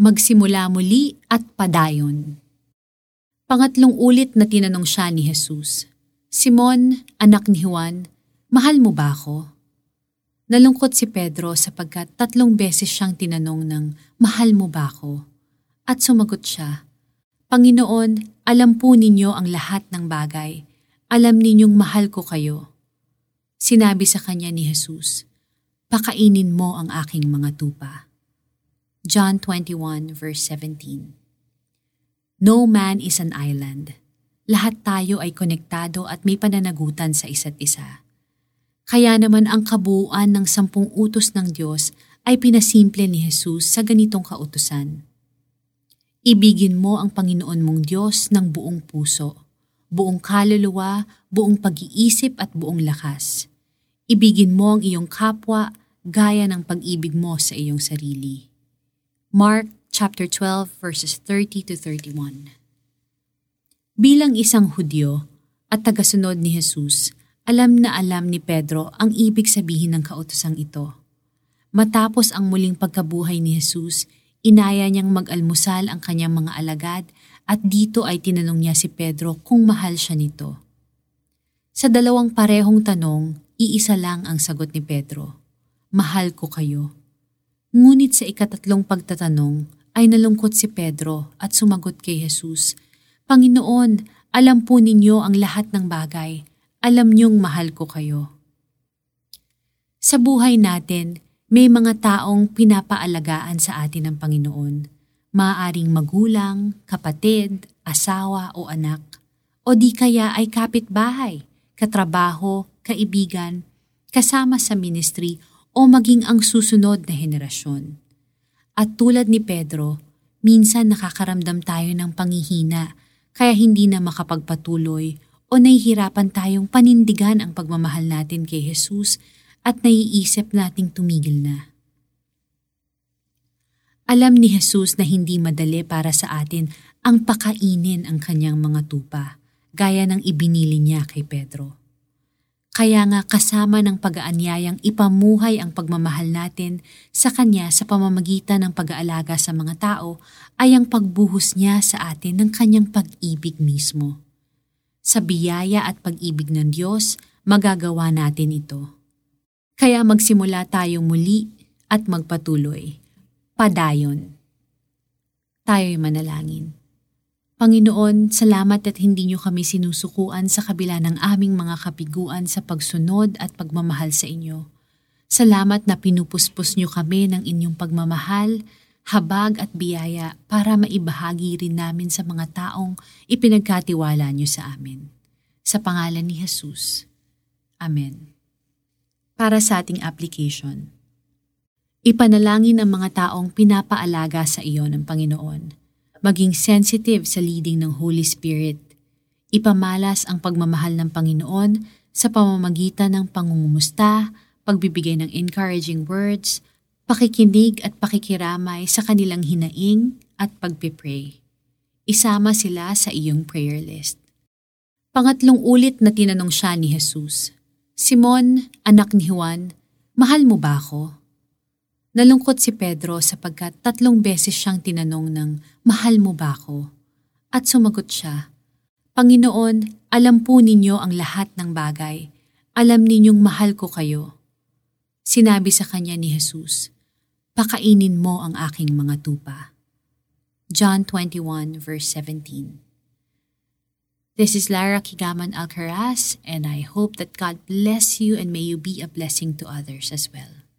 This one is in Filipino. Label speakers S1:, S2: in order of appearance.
S1: magsimula muli at padayon. Pangatlong ulit na tinanong siya ni Jesus, Simon, anak ni Juan, mahal mo ba ako? Nalungkot si Pedro sapagkat tatlong beses siyang tinanong ng mahal mo ba ako? At sumagot siya, Panginoon, alam po ninyo ang lahat ng bagay. Alam ninyong mahal ko kayo. Sinabi sa kanya ni Jesus, Pakainin mo ang aking mga tupa. John 21 verse 17 No man is an island. Lahat tayo ay konektado at may pananagutan sa isa't isa. Kaya naman ang kabuuan ng sampung utos ng Diyos ay pinasimple ni Jesus sa ganitong kautusan. Ibigin mo ang Panginoon mong Diyos ng buong puso, buong kaluluwa, buong pag-iisip at buong lakas. Ibigin mo ang iyong kapwa gaya ng pag-ibig mo sa iyong sarili. Mark chapter 12 verses 30 to 31. Bilang isang Hudyo at tagasunod ni Jesus, alam na alam ni Pedro ang ibig sabihin ng kautosang ito. Matapos ang muling pagkabuhay ni Jesus, Inaya niyang mag-almusal ang kanyang mga alagad at dito ay tinanong niya si Pedro kung mahal siya nito. Sa dalawang parehong tanong, iisa lang ang sagot ni Pedro, Mahal ko kayo. Ngunit sa ikatatlong pagtatanong ay nalungkot si Pedro at sumagot kay Jesus, Panginoon, alam po ninyo ang lahat ng bagay. Alam niyong mahal ko kayo. Sa buhay natin, may mga taong pinapaalagaan sa atin ng Panginoon. Maaring magulang, kapatid, asawa o anak. O di kaya ay kapitbahay, katrabaho, kaibigan, kasama sa ministry o maging ang susunod na henerasyon. At tulad ni Pedro, minsan nakakaramdam tayo ng pangihina kaya hindi na makapagpatuloy o nahihirapan tayong panindigan ang pagmamahal natin kay Jesus at naiisip nating tumigil na. Alam ni Jesus na hindi madali para sa atin ang pakainin ang kanyang mga tupa, gaya ng ibinili niya kay Pedro. Kaya nga kasama ng pag-aanyayang ipamuhay ang pagmamahal natin sa Kanya sa pamamagitan ng pag-aalaga sa mga tao ay ang pagbuhos niya sa atin ng Kanyang pag-ibig mismo. Sa biyaya at pag-ibig ng Diyos, magagawa natin ito. Kaya magsimula tayong muli at magpatuloy. Padayon. Tayo'y manalangin. Panginoon, salamat at hindi niyo kami sinusukuan sa kabila ng aming mga kapiguan sa pagsunod at pagmamahal sa inyo. Salamat na pinupuspos niyo kami ng inyong pagmamahal, habag at biyaya para maibahagi rin namin sa mga taong ipinagkatiwala niyo sa amin. Sa pangalan ni Jesus. Amen para sa ating application. Ipanalangin ang mga taong pinapaalaga sa iyo ng Panginoon. Maging sensitive sa leading ng Holy Spirit. Ipamalas ang pagmamahal ng Panginoon sa pamamagitan ng pangungumusta, pagbibigay ng encouraging words, pakikinig at pakikiramay sa kanilang hinaing at pagpipray. Isama sila sa iyong prayer list. Pangatlong ulit na tinanong siya ni Jesus, Simon, anak ni Juan, mahal mo ba ako? Nalungkot si Pedro sapagkat tatlong beses siyang tinanong ng mahal mo ba ako? At sumagot siya, Panginoon, alam po ninyo ang lahat ng bagay. Alam ninyong mahal ko kayo. Sinabi sa kanya ni Jesus, Pakainin mo ang aking mga tupa. John 21 verse 17 This is Lara Kigaman Alcaraz, and I hope that God bless you and may you be a blessing to others as well.